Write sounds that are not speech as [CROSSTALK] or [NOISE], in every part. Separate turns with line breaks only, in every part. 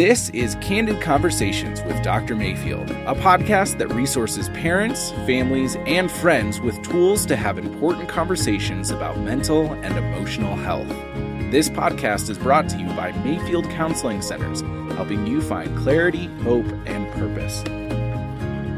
This is Candid Conversations with Dr. Mayfield, a podcast that resources parents, families, and friends with tools to have important conversations about mental and emotional health. This podcast is brought to you by Mayfield Counseling Centers, helping you find clarity, hope, and purpose.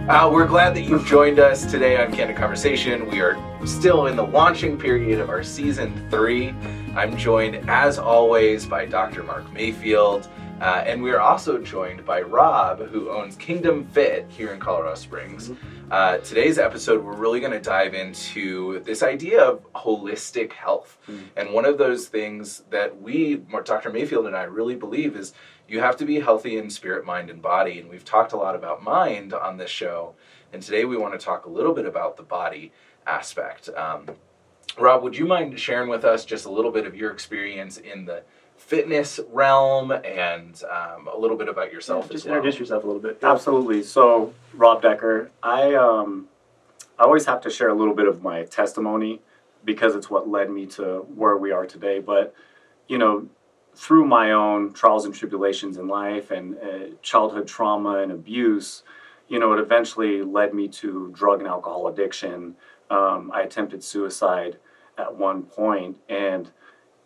Uh, we're glad that you've joined us today on Candid Conversation. We are still in the launching period of our season three. I'm joined, as always, by Dr. Mark Mayfield. Uh, and we are also joined by Rob, who owns Kingdom Fit here in Colorado Springs. Mm-hmm. Uh, today's episode, we're really going to dive into this idea of holistic health. Mm-hmm. And one of those things that we, Dr. Mayfield and I, really believe is you have to be healthy in spirit, mind, and body. And we've talked a lot about mind on this show. And today we want to talk a little bit about the body aspect. Um, Rob, would you mind sharing with us just a little bit of your experience in the fitness realm and um, a little bit about yourself
yeah, just
well.
introduce yourself a little bit.
Absolutely. So rob decker i um, i always have to share a little bit of my testimony because it's what led me to where we are today. But you know through my own trials and tribulations in life and uh, childhood trauma and abuse you know it eventually led me to drug and alcohol addiction. Um, i attempted suicide at one point and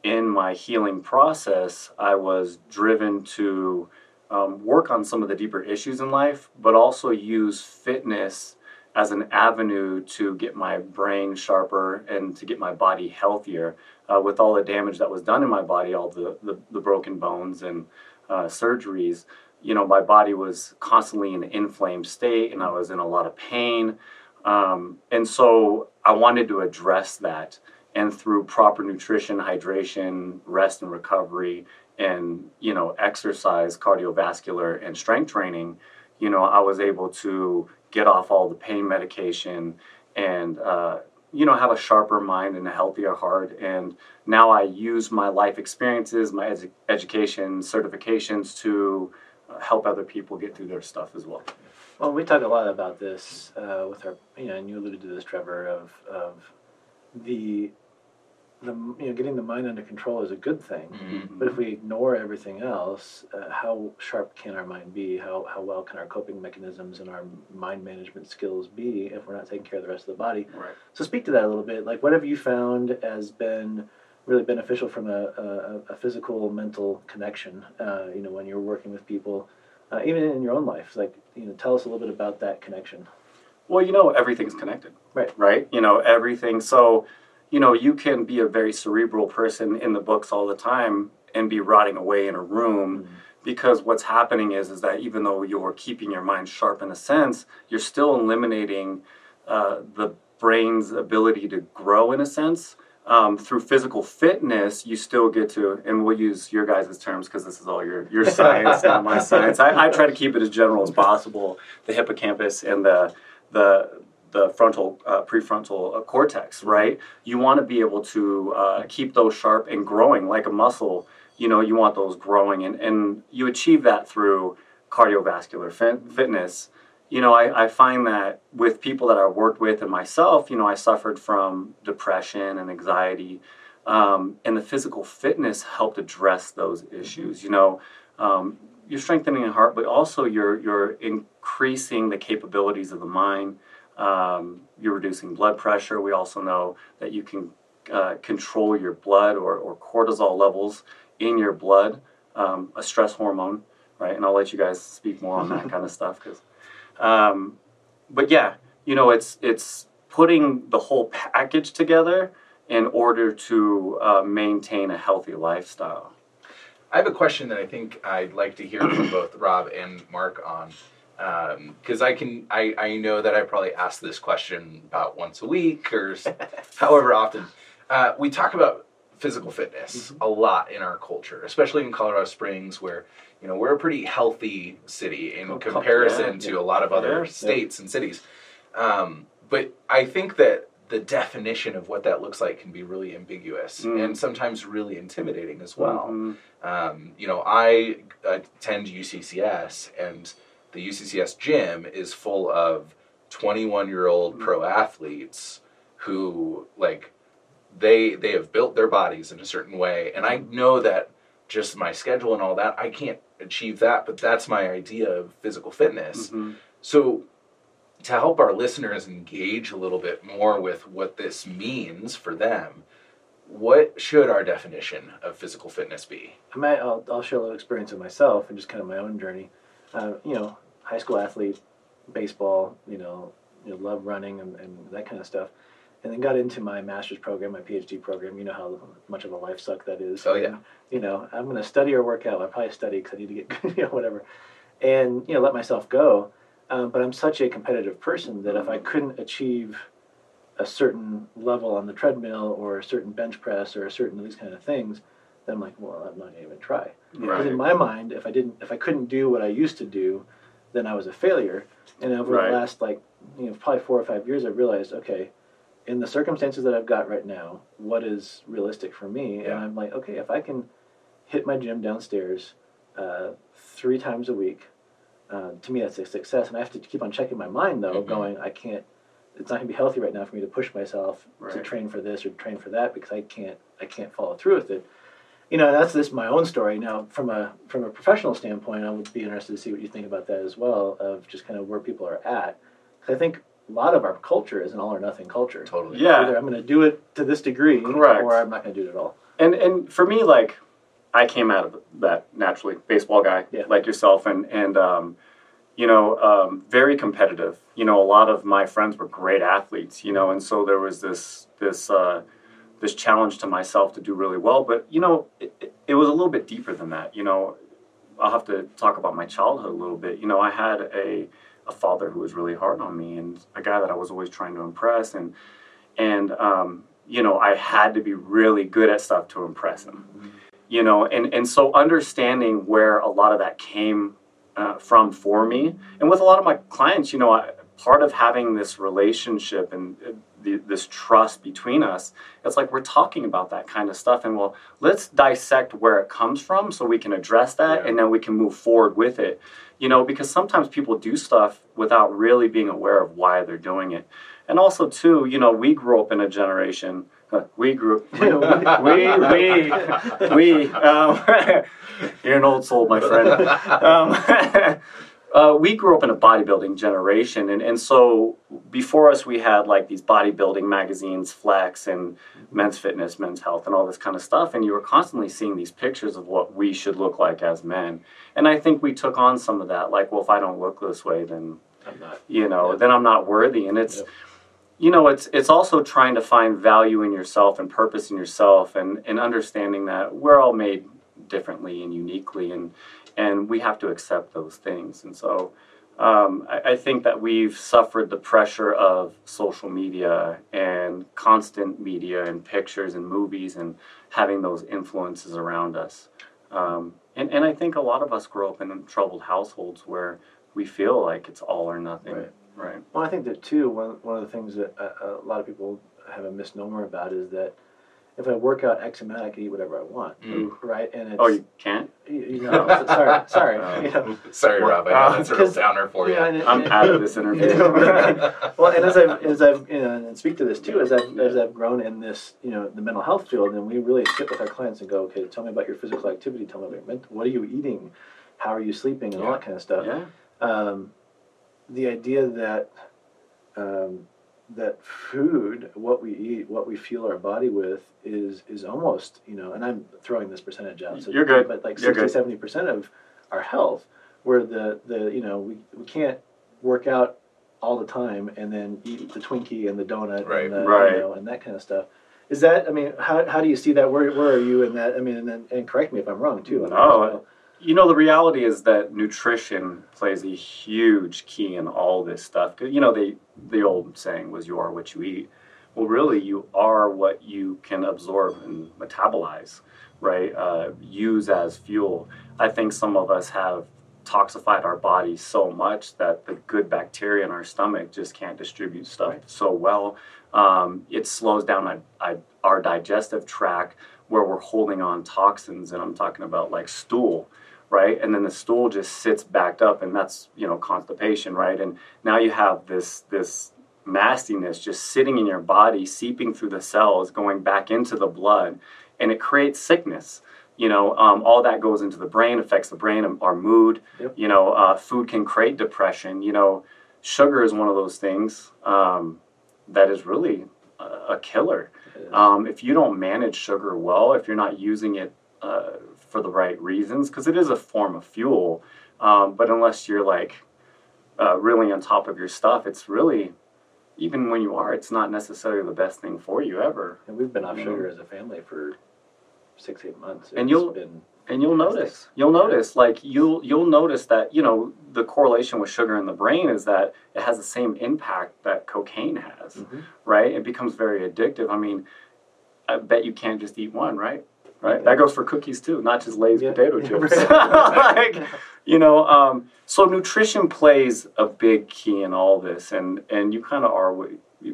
in my healing process, I was driven to um, work on some of the deeper issues in life, but also use fitness as an avenue to get my brain sharper and to get my body healthier. Uh, with all the damage that was done in my body, all the, the, the broken bones and uh, surgeries, you know, my body was constantly in an inflamed state and I was in a lot of pain. Um, and so I wanted to address that and through proper nutrition, hydration, rest and recovery, and you know exercise, cardiovascular, and strength training, you know I was able to get off all the pain medication and uh, you know have a sharper mind and a healthier heart. And now I use my life experiences, my ed- education, certifications to uh, help other people get through their stuff as well.
Well, we talk a lot about this uh, with our, you know, and you alluded to this, Trevor, of of the the you know getting the mind under control is a good thing, mm-hmm. but if we ignore everything else, uh, how sharp can our mind be? How how well can our coping mechanisms and our mind management skills be if we're not taking care of the rest of the body?
Right.
So speak to that a little bit. Like, what have you found has been really beneficial from a, a, a physical mental connection? Uh, you know, when you're working with people, uh, even in your own life. Like, you know, tell us a little bit about that connection.
Well, you know, everything's connected.
Right.
Right. You know, everything. So you know, you can be a very cerebral person in the books all the time and be rotting away in a room mm-hmm. because what's happening is is that even though you're keeping your mind sharp in a sense, you're still eliminating uh, the brain's ability to grow in a sense. Um, through physical fitness, you still get to, and we'll use your guys' terms because this is all your, your science, not my [LAUGHS] science. I, I try to keep it as general as possible. The hippocampus and the the the frontal uh, prefrontal uh, cortex, right? You want to be able to uh, keep those sharp and growing like a muscle. You know, you want those growing, and, and you achieve that through cardiovascular fit- fitness. You know, I, I find that with people that I worked with and myself, you know, I suffered from depression and anxiety, um, and the physical fitness helped address those issues. You know, um, you're strengthening the heart, but also you're you're increasing the capabilities of the mind um, you're reducing blood pressure. We also know that you can uh, control your blood or, or, cortisol levels in your blood, um, a stress hormone, right? And I'll let you guys speak more on that [LAUGHS] kind of stuff. Cause, um, but yeah, you know, it's it's putting the whole package together in order to uh, maintain a healthy lifestyle.
I have a question that I think I'd like to hear from both Rob and Mark on because um, I can I, I know that I probably ask this question about once a week or [LAUGHS] however often. Uh, we talk about physical fitness mm-hmm. a lot in our culture, especially in Colorado Springs, where you know we're a pretty healthy city in oh, comparison yeah, to yeah. a lot of other yeah, states and cities. Um, but I think that the definition of what that looks like can be really ambiguous mm. and sometimes really intimidating as well. Mm-hmm. Um, you know, I attend UCCS and the UCCS gym is full of 21 year old mm-hmm. pro athletes who like they they have built their bodies in a certain way and I know that just my schedule and all that, I can't achieve that, but that's my idea of physical fitness.
Mhm.
So, to help our listeners engage a little bit more with what this means for them, what should our definition of physical fitness be?
I might, I'll, I'll share a little experience of myself and just kind of my own journey. Uh, you know, high school athlete, baseball, you know, you know love running and, and that kind of stuff. And then got into my master's program, my PhD program. You know how much of a life suck that is.
Oh, yeah.
And, you know, I'm going to study or work out. I probably study because I need to get [LAUGHS] good, you know, whatever. And, you know, let myself go. Um, but I'm such a competitive person that if I couldn't achieve a certain level on the treadmill or a certain bench press or a certain these kind of things, then I'm like, well, I'm not going to even try. Because
Right.
in my mind, if I didn't, if I couldn't do what I used to do, then I was a failure. And over
Right.
the last like, you know, probably four or five years, I realized, okay, in the circumstances that I've got right now, what is realistic for me? And I'm like, okay, if I can hit my gym downstairs uh, three times a week, uh, to me that's a success. And I have to keep on checking my mind though,
Mhm.
going, I can't. It's not going to be healthy right now for me to push myself to train for this or train for that because I can't. I can't follow through with it you know that's this my own story now from a from a professional standpoint i would be interested to see what you think about that as well of just kind of where people are at 'Cause i think a lot of our culture is an all or nothing culture
Totally.
Yeah.
either i'm going to do it to this degree
Correct.
or i'm not going to do it at all
And and for me, like I came out of that naturally, baseball guy
Yeah.
like yourself, and and um, you know, um, very competitive. You know, a lot of my friends were great athletes. You know, and so there was this this uh, this challenge to myself to do really well. But you know, it, it, was a little bit deeper than that. You know, I'll have to talk about my childhood a little bit. You know, I had a a father who was really hard on me, and a guy that I was always trying to impress, and and um, you know, I had to be really good at stuff to impress him. You know, and and so understanding where a lot of that came uh, from for me, and with a lot of my clients, you know, I, part of having this relationship and uh, the, this trust between us, it's like we're talking about that kind of stuff, and well, let's dissect where it comes from so we can address that,
Yeah.
and then we can move forward with it. You know, because sometimes people do stuff without really being aware of why they're doing it. And also, too, you know, we grew up in a generation. We grew. [LAUGHS] We we we, we um, [LAUGHS] you're an old soul, my friend. Um, [LAUGHS] uh, we grew up in a bodybuilding generation, and, and so before us, we had like these bodybuilding magazines, Flex, and Men's Fitness, Men's Health, and all this kind of stuff. And you were constantly seeing these pictures of what we should look like as men. And I think we took on some of that. Like, well, if I don't look this way, then
i'm not
you know,
Yeah.
then I'm not worthy. And it's,
Yep.
you know, it's it's also trying to find value in yourself and purpose in yourself, and and understanding that we're all made differently and uniquely, and and we have to accept those things. And so, um, I, I think that we've suffered the pressure of social media and constant media and pictures and movies and having those influences around us. Um, and, and I think a lot of us grow up in troubled households where we feel like it's all or nothing.
Right.
Right.
well i think that too one, one of the things that a, a lot of people have a misnomer about is that if i work out x amount i can eat whatever i want
Mm.
right and it's
Oh, you can't?
you, you know sorry [LAUGHS] sorry
Oh.
you know [LAUGHS]
Sorry, Rob. I that's a real downer for you.
Yeah, and,
I'm
and-
out of [LAUGHS] this interview.
You know, right. well, and as I've as I've you know, and speak to this too, as I've as I've grown in this you know the mental health field, and we really sit with our clients and go, okay, tell me about your physical activity, tell me about your mental, what are you eating, how are you sleeping, and all that kind of stuff.
yeah.
Um, the idea that um, that food, what we eat, what we fuel our body with, is is almost you know, and I'm throwing this percentage out. So
You're good.
but like
You're
60, 70 percent of our health, where the the you know we, we can't work out all the time and then eat the Twinkie and the donut
Right.
and the,
Right.
you know and that kind of stuff. Is that I mean, how, how do you see that? Where where are you in that? I mean, and and correct me if I'm wrong too. that
No,
well.
You know, the reality is that nutrition plays a huge key in all this stuff. You know, the the old saying was "you are what you eat." Well, really, you are what you can absorb and metabolize, right? Uh, use as fuel. I think some of us have toxified our bodies so much that the good bacteria in our stomach just can't distribute stuff
Right.
so well. Um, it slows down our, our- our digestive tract where we're holding on toxins, and I'm talking about like stool, right? And then the stool just sits backed up, and that's you know constipation, right? And now you have this this nastiness just sitting in your body, seeping through the cells, going back into the blood, and it creates sickness. You know, um, all that goes into the brain, affects the brain, our mood.
Yep.
You know, uh, food can create depression. You know, sugar is one of those things um, that is really a, a killer. Um, if you don't manage sugar well, if you're not using it uh, for the right reasons, because it is a form of fuel, um, but unless you're like uh, really on top of your stuff, it's really, even when you are, it's not necessarily the best thing for you ever.
And we've been off sugar as a family for six, eight months.
And you'll-
been
and you'll
Fantastic.
notice you'll notice like you'll you'll notice that you know the correlation with sugar in the brain is that it has the same impact that cocaine has
Mhm.
right it becomes very addictive i mean i bet you can't just eat one right right? That goes for cookies too not just lay's
Yeah.
potato chips. [LAUGHS] [LAUGHS] Like you know um, so nutrition plays a big key in all this and and you kind of are what,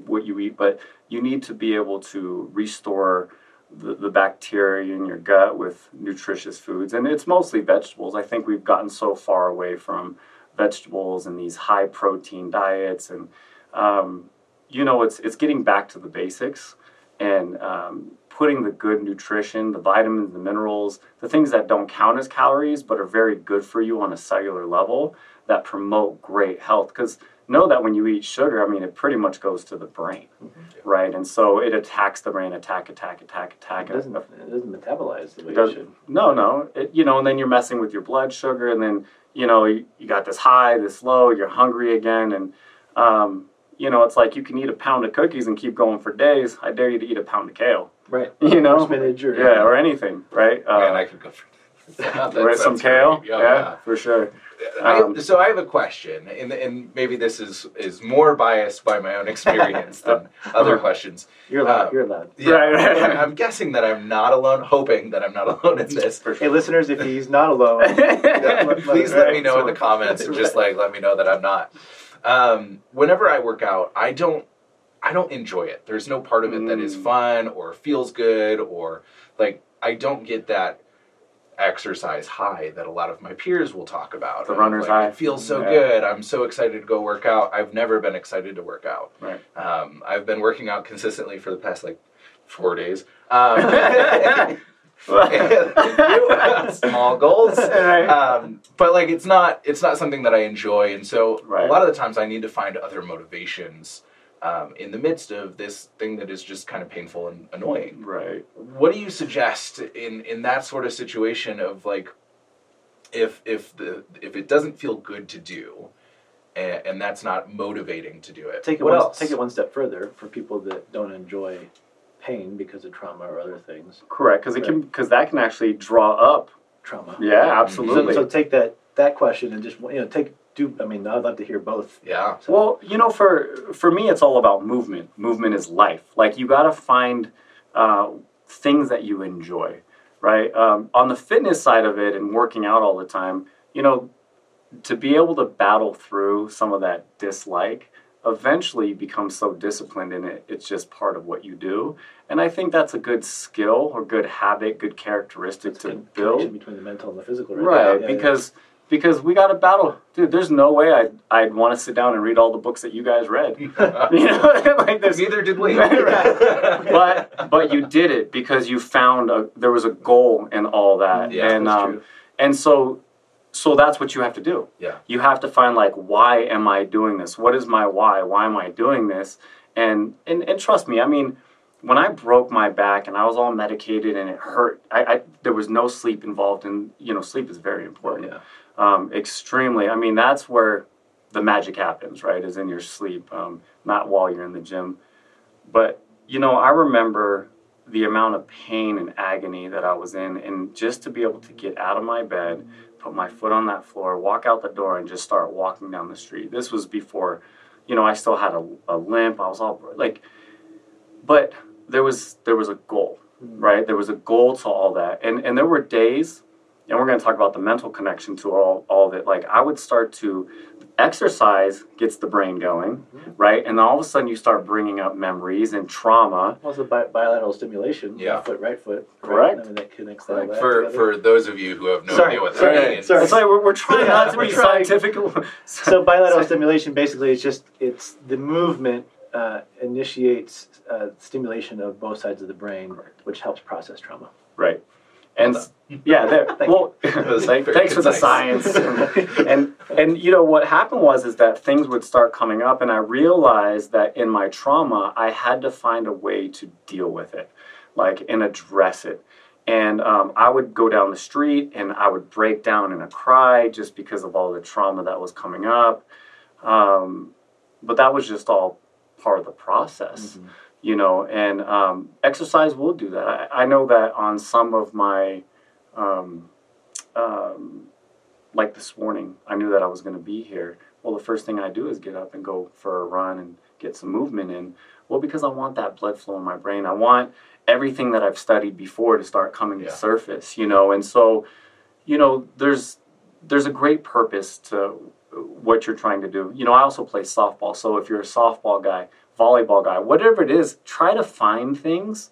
what you eat but you need to be able to restore the, the bacteria in your gut with nutritious foods and it's mostly vegetables. I think we've gotten so far away from vegetables and these high protein diets and um, you know it's it's getting back to the basics and um, putting the good nutrition the vitamins the minerals the things that don't count as calories but are very good for you on a cellular level that promote great health because know that when you eat sugar i mean it pretty much goes to the brain right and so it attacks the brain attack attack attack attack
It doesn't, it doesn't metabolize the way
it
it, should.
no, no. It, you know, and then you're messing with your blood sugar, and then you know you, you got this high, this low. You're hungry again, and um, you know it's like you can eat a pound of cookies and keep going for days. I dare you to eat a pound of kale.
Right. [LAUGHS]
You know,
Or spinach or
yeah, or anything, right? Uh,
Man, I could go for [LAUGHS] that.
right, some
sounds
kale,
great.
yeah, for sure.
I,
Um,
so I have a question, and, and maybe this is is more biased by my own [LAUGHS] experience than other questions.
You're allowed.
Uh,
you're allowed.
Yeah,
Right, right, right.
I'm guessing that I'm not alone, hoping that I'm not alone in this.
For
Hey, listeners, if he's not alone,
Yeah,
let-
please
let-
let me know in the comments and just like let me know that I'm not. Um, whenever I work out, I don't I don't enjoy it. There's no part of it that is
Mm.
fun or feels good or like I don't get that exercise high that a lot of my peers will talk about.
The runner's
like,
high.
It feels so
Yeah.
good. I'm so excited to go work out. I've never been excited to work out.
Right.
Um, I've been working out consistently for the past like four days. Um, [LAUGHS] [LAUGHS] small goals
Right.
um, but like it's not it's not something that i enjoy and so
Right.
a lot of the times i need to find other motivations um, in the midst of this thing that is just kind of painful and annoying
right.
what do you suggest in in that sort of situation of like if if the if it doesn't feel good to do and, and that's not motivating to do it
take it
what
one,
else
take it one step further for people that don't enjoy pain because of trauma or other things.
Correct, because it can because that can actually draw up.
Trauma.
Yeah,
So,
absolutely.
so take that that question and just you know take do. I mean, I'd love to hear both.
yeah
So,
Well, you know, for for me, it's all about movement. Movement is life. Like you got to find uh, things that you enjoy, right? Um, on the fitness side of it and working out all the time, you know, to be able to battle through some of that dislike, eventually you become so disciplined in it. It's just part of what you do, and I think that's a good skill or good habit, good characteristic
it's
to build.
between the mental and the physical, right?
Right,
Yeah, yeah, yeah.
Because because we got to battle, dude. There's no way I'd I'd want to sit down and read all the books that you guys read. [LAUGHS] [LAUGHS] You know, [LAUGHS] like there's
neither did we
but but you did it because you found a there was a goal in all that,
Yeah,
and
that's
um,
true.
and so so that's what you have to do.
Yeah.
you have to find like why am I doing this? What is my why? Why am I doing this? And and and trust me, I mean. When I broke my back and I was all medicated and it hurt, I, I there was no sleep involved, and you know sleep is very important
yeah.
um, extremely. I mean, that's where the magic happens, right? Is in your sleep, um, not while you're in the gym. But you know, I remember the amount of pain and agony that I was in, and just to be able to get out of my bed, put my foot on that floor, walk out the door, and just start walking down the street. This was before, you know, I still had a, a limp. I was all like, but there was there was a goal, hmm. right? There was a goal to all that, and and there were days and we're going to talk about the mental connection to all, all of it like i would start to exercise gets the brain going hmm. right and all of a sudden you start bringing up memories and trauma
Also, bi- bilateral stimulation.
Yeah.
Left foot, right foot. right?
Correct.
I mean, that connects that all back
for
together.
for those of you who have no
Sorry,
idea what that
sorry,
means
sorry.
it's like we're, we're trying [LAUGHS] not to be scientific
so bilateral [LAUGHS] stimulation basically is just it's the movement uh, initiates uh, stimulation of both sides of the brain, which helps process trauma.
right and yeah, there, [LAUGHS] well,
was [LAUGHS]
thank-
very
thanks for the science. And, [LAUGHS] and and you know what happened was is that things would start coming up, and I realized that in my trauma, I had to find a way to deal with it, like and address it. And um, I would go down the street and I would break down in a cry just because of all the trauma that was coming up. Um, but that was just all part of the process, you know. And um, exercise will do that. I, I know that on some of my, um, um, like this morning, I knew that I was going to be here. Well, the first thing I do is get up and go for a run and get some movement in. Well, because I want that blood flow in my brain. I want everything that I've studied before to start coming
Yeah.
to surface, you know. And so, you know, there's there's a great purpose to what you're trying to do. You know, I also play softball. So if you're a softball guy, volleyball guy, whatever it is, try to find things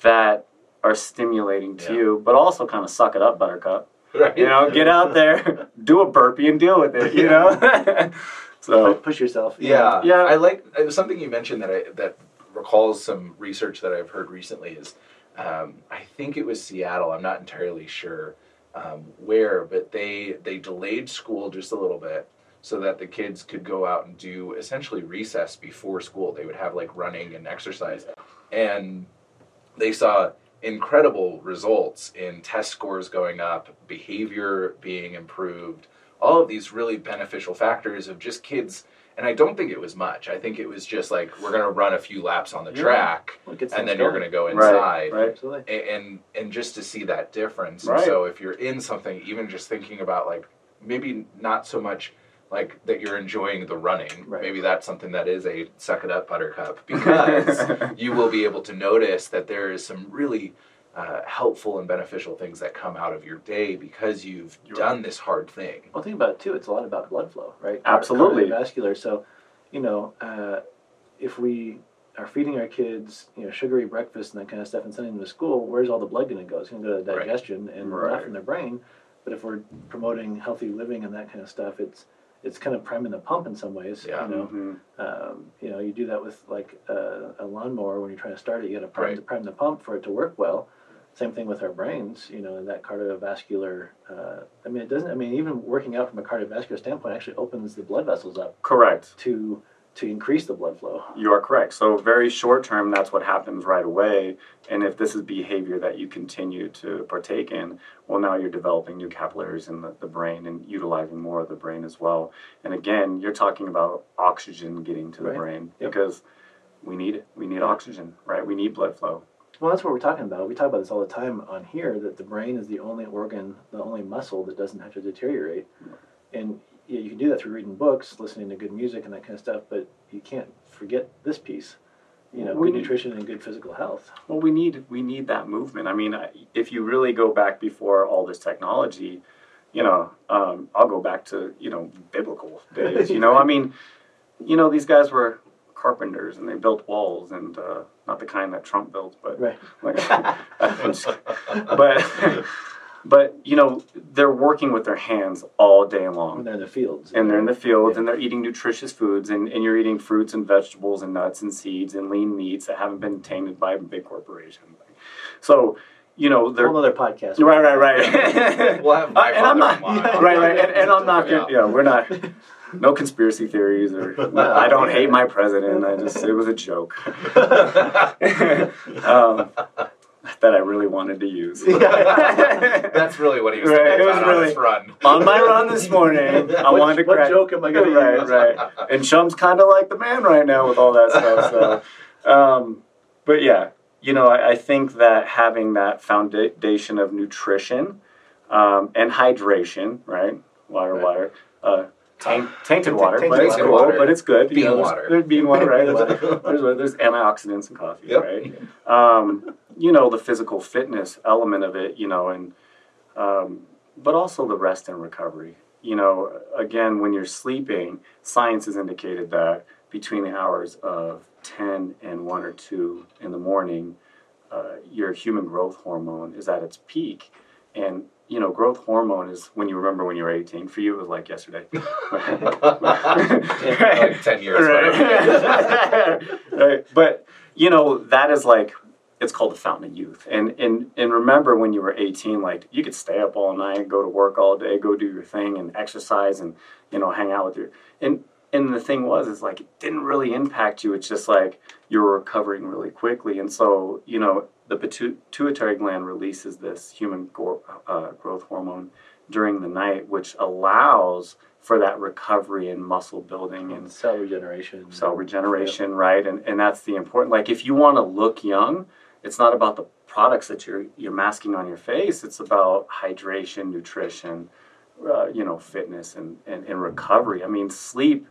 that are stimulating to
Yeah.
you, but also kind of suck it up, buttercup.
Right.
You know, get out there, [LAUGHS] do a burpee and deal with it, you know? [LAUGHS] so,
push yourself.
Yeah,
Yeah.
I like uh, something you mentioned that I that recalls some research that I've heard recently. Is um, I think it was Seattle. I'm not entirely sure um, where, but they they delayed school just a little bit so that the kids could go out and do essentially recess before school. They would have like running and exercise, and they saw incredible results in test scores going up, behavior being improved, all of these really beneficial factors of just kids. And I don't think it was much. I think it was just like we're going to run a few laps on the
Yeah.
track,
Well,
and
things
then you're
going.
going to go inside.
right.
Absolutely.
And and just to see that difference.
Right.
And so if you're in something, even just thinking about like maybe not so much like that you're enjoying the running.
Right.
Maybe that's something that is a suck it up buttercup because [LAUGHS] you will be able to notice that there is some really uh, helpful and beneficial things that come out of your day because you've
You're
done this hard thing.
Well, think about it too. It's a lot about blood flow, right?
Absolutely.
vascular. So, you know, uh, if we are feeding our kids, you know, sugary breakfast and that kind of stuff, and sending them to school, where's all the blood going to go? It's going to go to
Right.
digestion and
Right.
not from their brain. But if we're promoting healthy living and that kind of stuff, it's it's kind of priming the pump in some ways.
Yeah.
You know,
Mhm.
um, you know, you do that with like a, a lawnmower when you're trying to start it. You got to prime,
Right.
the, prime the pump for it to work well. Same thing with our brains. You know, that cardiovascular. Uh, I mean, it doesn't. I mean, even working out from a cardiovascular standpoint actually opens the blood vessels up
Correct.
to to increase the blood flow.
You are correct. So, very short term, that's what happens right away. And if this is behavior that you continue to partake in, well, now you're developing new capillaries in the, the brain and utilizing more of the brain as well. And again, you're talking about oxygen getting to the
Right.
brain
Yep.
because we need it. We need oxygen, right? We need blood flow.
Well, that's what we're talking about. We talk about this all the time on here that the brain is the only organ, the only muscle that doesn't have to deteriorate. And yeah, you can do that through reading books, listening to good music, and that kind of stuff. But you can't forget this piece. You know,
We
good
need-
nutrition and good physical health.
Well, we need we need that movement. I mean, I- if you really go back before all this technology, you know, um, I'll go back to you know biblical [LAUGHS] days. You know, I mean, you know, these guys were carpenters and they built walls, and uh, not the kind that Trump built, but
Right.
like, [LAUGHS] [LAUGHS] but but you know, they're working with their hands all day long
When they're in the fields.
and they're in the fields
Yeah.
and they're eating nutritious foods and, and you're eating fruits and vegetables and nuts and seeds and lean meats that haven't been tainted by a big corporation. So, you know, they're
whole other podcast.
right, right, right. [LAUGHS]
We'll have my
Uh, and I'm not
on. [LAUGHS]
right, right, and, and I'm not
Yeah.
gonna, yeah, we're not. No conspiracy theories, or [LAUGHS] I don't hate my president. I just it was a joke um, that I really wanted to use. [LAUGHS] [LAUGHS]
That's really what he was
Right,
thinking
it was
about on
really-
his run.
On my run this morning, I
What-
wanted to crack.
what joke am I gonna
right, right. And Chum's kind of like the man right now with all that stuff. So, [LAUGHS] um, but yeah, you know, I, I think that having that foundation of nutrition um, and hydration, right? Water,
Right.
water. Uh, taint, tainted water,
Tainted
but it's
water.
cool,
Water.
but it's good. You
Bean
know,
water.
There's bean water, right? There's, [LAUGHS] there's, there's antioxidants in coffee,
Yep.
right? Um, you know, the physical fitness element of it, you know, and um, but also the rest and recovery. You know, again, when you're sleeping, science has indicated that between the hours of 10 and 1 or 2 in the morning, uh, your human growth hormone is at its peak. And, you know, growth hormone is when you remember when you were 18. For you, it was like yesterday. [LAUGHS] [LAUGHS]
like 10 years,
right. [LAUGHS] right. But, you know, that is like it's called the fountain of youth. And and and remember when you were 18, like you could stay up all night, go to work all day, go do your thing, and exercise, and you know hang out with your and and the thing was is like it didn't really impact you. It's just like you're recovering really quickly, and so you know the pituitary gland releases this human go- uh, growth hormone during the night, which allows for that recovery and muscle building and
cell regeneration.
Cell regeneration, yep. right? And and that's the important. Like if you want to look young, it's not about the products that you're you're masking on your face. It's about hydration, nutrition, uh, you know, fitness and, and and recovery. I mean, sleep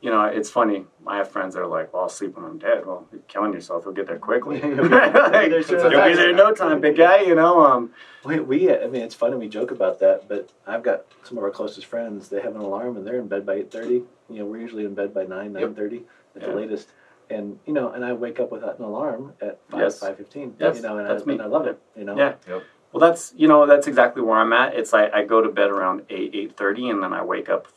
you know, it's funny. I have friends that are like, "Well, I'll sleep when I'm dead." Well, you're killing yourself. You'll get there quickly. [LAUGHS] [LAUGHS] like, you'll be there in no time, big guy. You know. Um,
we, we, I mean, it's funny we joke about that, but I've got some of our closest friends. They have an alarm and they're in bed by eight thirty. You know, we're usually in bed by nine, nine thirty at yeah. the latest. And you know, and I wake up without an alarm at five, yes. five fifteen.
Yes,
you know, and
that's
I,
me.
And I love it. You know.
Yeah. Yep. Well, that's you know that's exactly where I'm at. It's like I go to bed around eight eight thirty, and then I wake up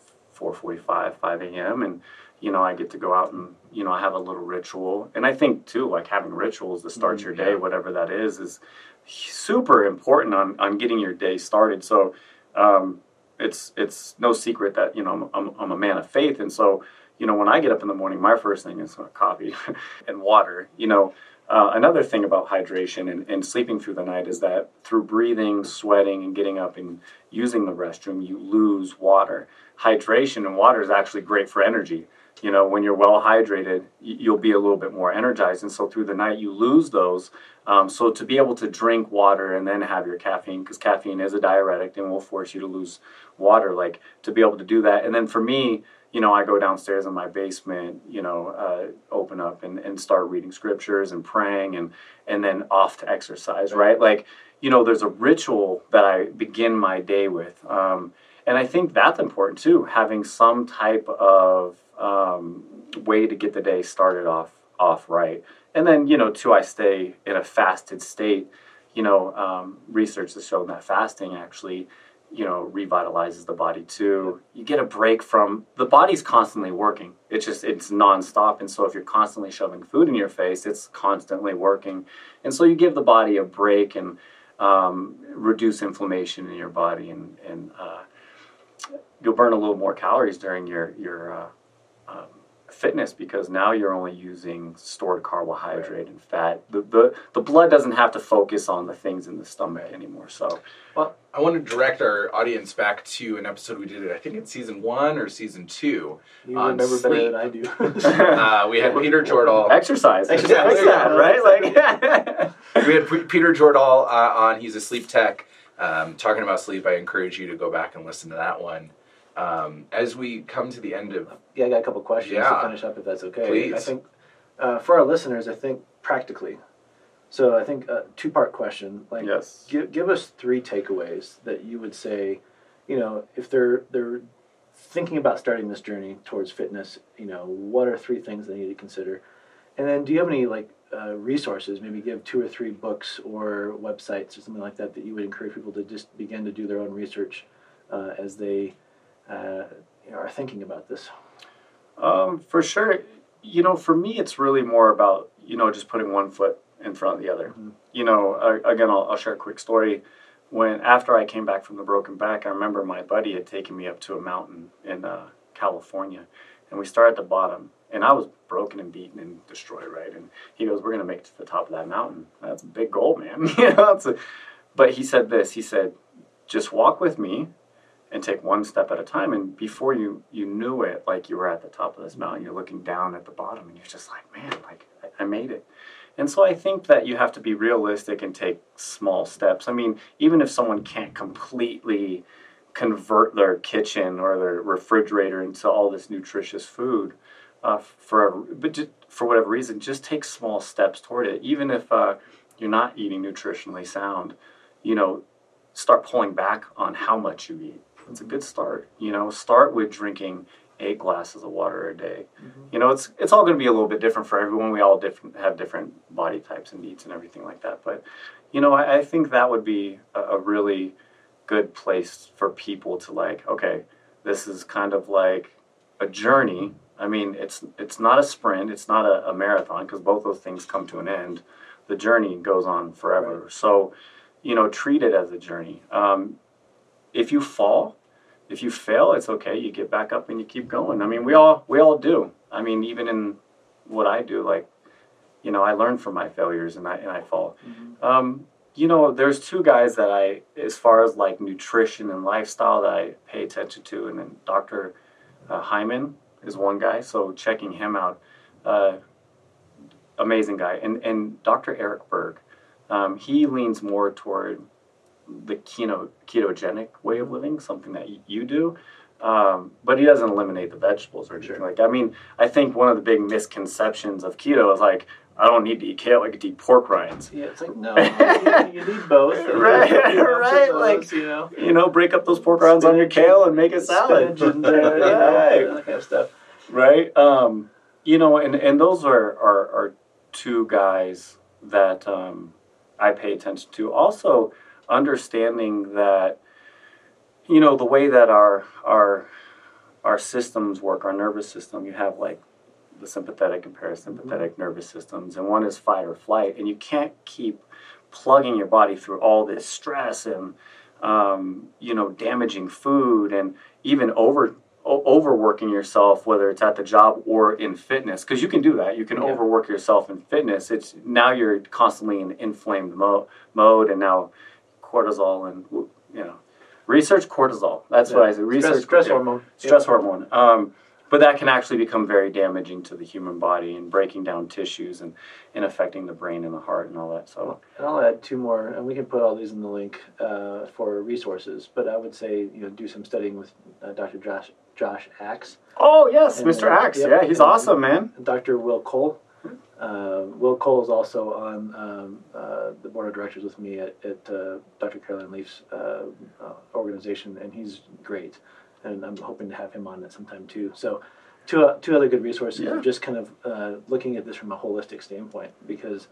four forty five five a.m. and you know, I get to go out and, you know, I have a little ritual. And I think too, like having rituals to start mm, your day, yeah. whatever that is, is super important on, on getting your day started. So, um, it's, it's no secret that, you know, I'm, I'm a man of faith. And so, you know, when I get up in the morning, my first thing is coffee [LAUGHS] and water, you know, uh, another thing about hydration and, and, sleeping through the night is that through breathing, sweating, and getting up and using the restroom, you lose water. Hydration and water is actually great for energy. You know when you're well hydrated you'll be a little bit more energized. And so through the night you lose those. Um, so to be able to drink water and then have your caffeine because caffeine is a diuretic and will force you to lose water like to be able to do that. And then for me you know i go downstairs in my basement you know uh, open up and, and start reading scriptures and praying and and then off to exercise right like you know there's a ritual that i begin my day with um, and i think that's important too having some type of um, way to get the day started off off right. And then you know, too, I stay in a fasted state. You know, um, research has shown that fasting actually, you know, revitalizes the body too. You get a break from the body's constantly working. It's just it's nonstop, and so if you're constantly shoving food in your face, it's constantly working, and so you give the body a break and um, reduce inflammation in your body, and and uh, you'll burn a little more calories during your your uh, fitness because now you're only using stored carbohydrate and fat. The, the the blood doesn't have to focus on the things in the stomach anymore. So,
well, I want to direct our audience back to an episode we did. I think in season one or season two.
You remember sleep. better than I do. [LAUGHS] [LAUGHS]
uh, we had Peter Jordahl.
Exercise. Exercise.
Yeah, right? Like [LAUGHS] yeah. we had Peter Jordahl uh, on. He's a sleep tech. Um, talking about sleep, I encourage you to go back and listen to that one. Um, as we come to the end of
yeah, I got a couple questions yeah, to finish up if that's okay.
Please.
I think uh, for our listeners, I think practically. So I think a two part question. Like,
yes.
give give us three takeaways that you would say, you know, if they're they're thinking about starting this journey towards fitness, you know, what are three things they need to consider? And then, do you have any like uh, resources? Maybe give two or three books or websites or something like that that you would encourage people to just begin to do their own research uh, as they uh, you know are thinking about this?
Um, for sure. You know, for me, it's really more about, you know, just putting one foot in front of the other. Mm-hmm. You know, uh, again, I'll, I'll, share a quick story. When after I came back from the broken back, I remember my buddy had taken me up to a mountain in uh, California, and we started at the bottom. And I was broken and beaten and destroyed, right? And he goes, "We're gonna make it to the top of that mountain. That's a big goal, man." [LAUGHS] you know, a, but he said this. He said, "Just walk with me and take one step at a time. And before you you knew it, like you were at the top of this mountain, you're looking down at the bottom, and you're just like, man, like I, I made it. And so I think that you have to be realistic and take small steps. I mean, even if someone can't completely convert their kitchen or their refrigerator into all this nutritious food, uh, for but just, for whatever reason, just take small steps toward it. Even if uh, you're not eating nutritionally sound, you know, start pulling back on how much you eat it's a good start. You know, start with drinking eight glasses of water a day. Mm-hmm. You know, it's it's all going to be a little bit different for everyone. We all different have different body types and needs and everything like that. But you know, I, I think that would be a, a, really good place for people to like. Okay, this is kind of like a journey. I mean, it's it's not a sprint. It's not a, a marathon because both those things come to an end. the journey goes on forever. Right. So, you know, treat it as a journey. Um, if you fall, if you fail, it's okay. You get back up and you keep going. I mean, we all we all do. I mean, even in what I do, like, you know, I learn from my failures and I and I fall. Mm-hmm. Um, you know, there's two guys that I, as far as like nutrition and lifestyle, that I pay attention to, and then Dr. Uh, Hyman is one guy. So checking him out, uh, amazing guy, and and Dr. Eric Berg, um, he leans more toward the keto ketogenic way of living, something that you do. Um, but he doesn't eliminate the vegetables or anything sure. like. I mean, I think one of the big misconceptions of keto is like, I don't need to eat kale. I could eat pork rinds.
Yeah, it's like no, [LAUGHS] you, need both. [LAUGHS]
right, right. Those, like you know, you know, break up those pork rinds on your kale and make a salad. And, uh, [LAUGHS] right. that kind of stuff. Right. Um, you know, and and those are are, are two guys that um, I pay attention to. Also, understanding that you know the way that our our our systems work, our nervous system. You have like the sympathetic and parasympathetic mm-hmm. nervous systems, and one is fight or flight, and you can't keep plugging your body through all this stress and um, you know damaging food and even over o- overworking yourself, whether it's at the job or in fitness, because you can do that. You can yeah. overwork yourself in fitness. It's now you're constantly in inflamed mo- mode, and now cortisol and you know research cortisol. That's yeah. what I say. Research
stress, stress hormone.
Stress yeah. hormone. Um, but that can actually become very damaging to the human body and breaking down tissues and, and affecting the brain and the heart and all that. So,
and I'll add two more, and we can put all these in the link uh, for resources. But I would say you know do some studying with uh, Dr. Josh Josh Axe.
Oh yes, and, Mr. Axe. Yep, yeah, he's awesome, man.
Dr. Will Cole. Uh, Will Cole is also on um, uh, the board of directors with me at, at uh, Dr. Caroline Leaf's uh, organization, and he's great and I'm hoping to have him on at some time too. So, two uh, two other good resources yeah. just kind of uh, looking at this from a holistic standpoint because,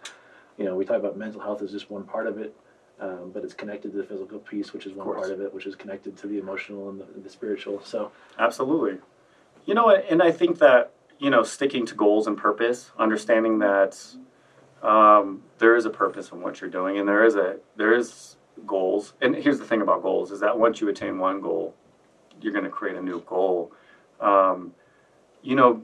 you know, we talk about mental health as just one part of it, um, but it's connected to the physical piece, which is one part of it, which is connected to the emotional and the, the spiritual. So,
absolutely, you know, and I think that you know, sticking to goals and purpose, understanding that um, there is a purpose in what you're doing, and there is a there is goals. And here's the thing about goals: is that once you attain one goal, you're going to create a new goal. Um, you know,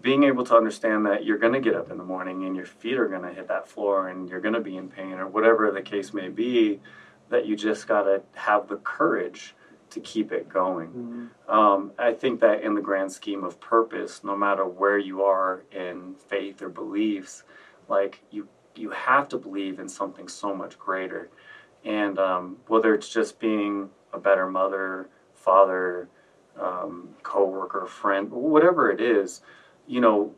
being able to understand that you're going to get up in the morning and your feet are going to hit that floor and you're going to be in pain or whatever the case may be, that you just got to have the courage to keep it going. Mm-hmm. Um, I think that in the grand scheme of purpose, no matter where you are in faith or beliefs, like you you have to believe in something so much greater. And um, whether it's just being a better mother, father, um, coworker, friend, whatever it is, you know,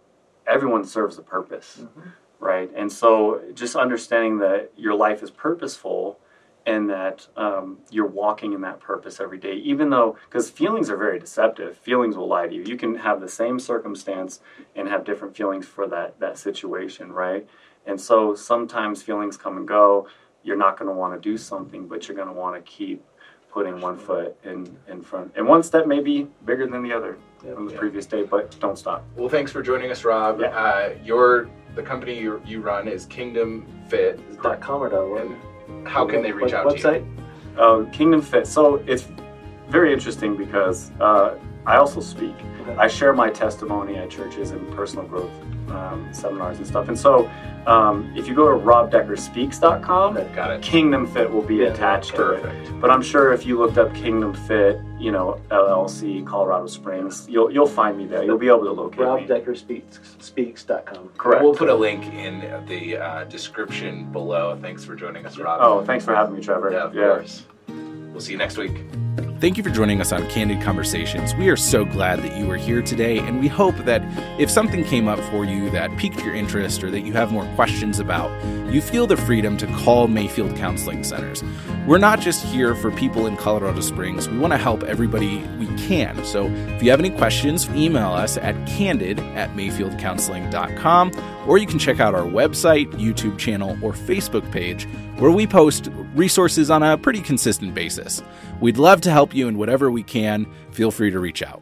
everyone serves a purpose, mm-hmm. right? And so, just understanding that your life is purposeful and that um, you're walking in that purpose every day, even though, because feelings are very deceptive. Feelings will lie to you. You can have the same circumstance and have different feelings for that that situation, right? And so sometimes feelings come and go. You're not going to want to do something, but you're going to want to keep putting one foot in, in front. And one step may be bigger than the other yep, from the yep. previous day, but don't stop.
Well, thanks for joining us, Rob. Yeah. Uh, your the company you, you run is Kingdom Fit.
Dot com or dot.
How can they reach
what,
out
website?
to
you? Uh, Kingdom Fit. So it's very interesting because uh, I also speak. Okay. I share my testimony at churches and personal growth um, seminars and stuff. And so um, if you go to robdeckerspeaks.com,
okay, got it.
Kingdom Fit will be yeah, attached perfect. to it. But I'm sure if you looked up Kingdom Fit, you know, LLC, Colorado Springs, you'll you'll find me there. You'll be able to locate
Rob me. Speaks.com.
Correct. We'll put a link in the uh, description below. Thanks for joining us, Rob.
Oh, thanks for having me, Trevor.
Yeah, of yeah. course. We'll see you next week.
Thank you for joining us on Candid Conversations. We are so glad that you are here today, and we hope that if something came up for you that piqued your interest or that you have more questions about, you feel the freedom to call Mayfield Counseling Centers. We're not just here for people in Colorado Springs, we want to help everybody we can. So if you have any questions, email us at candid at mayfieldcounseling.com, or you can check out our website, YouTube channel, or Facebook page where we post resources on a pretty consistent basis. We'd love to help you in whatever we can. Feel free to reach out.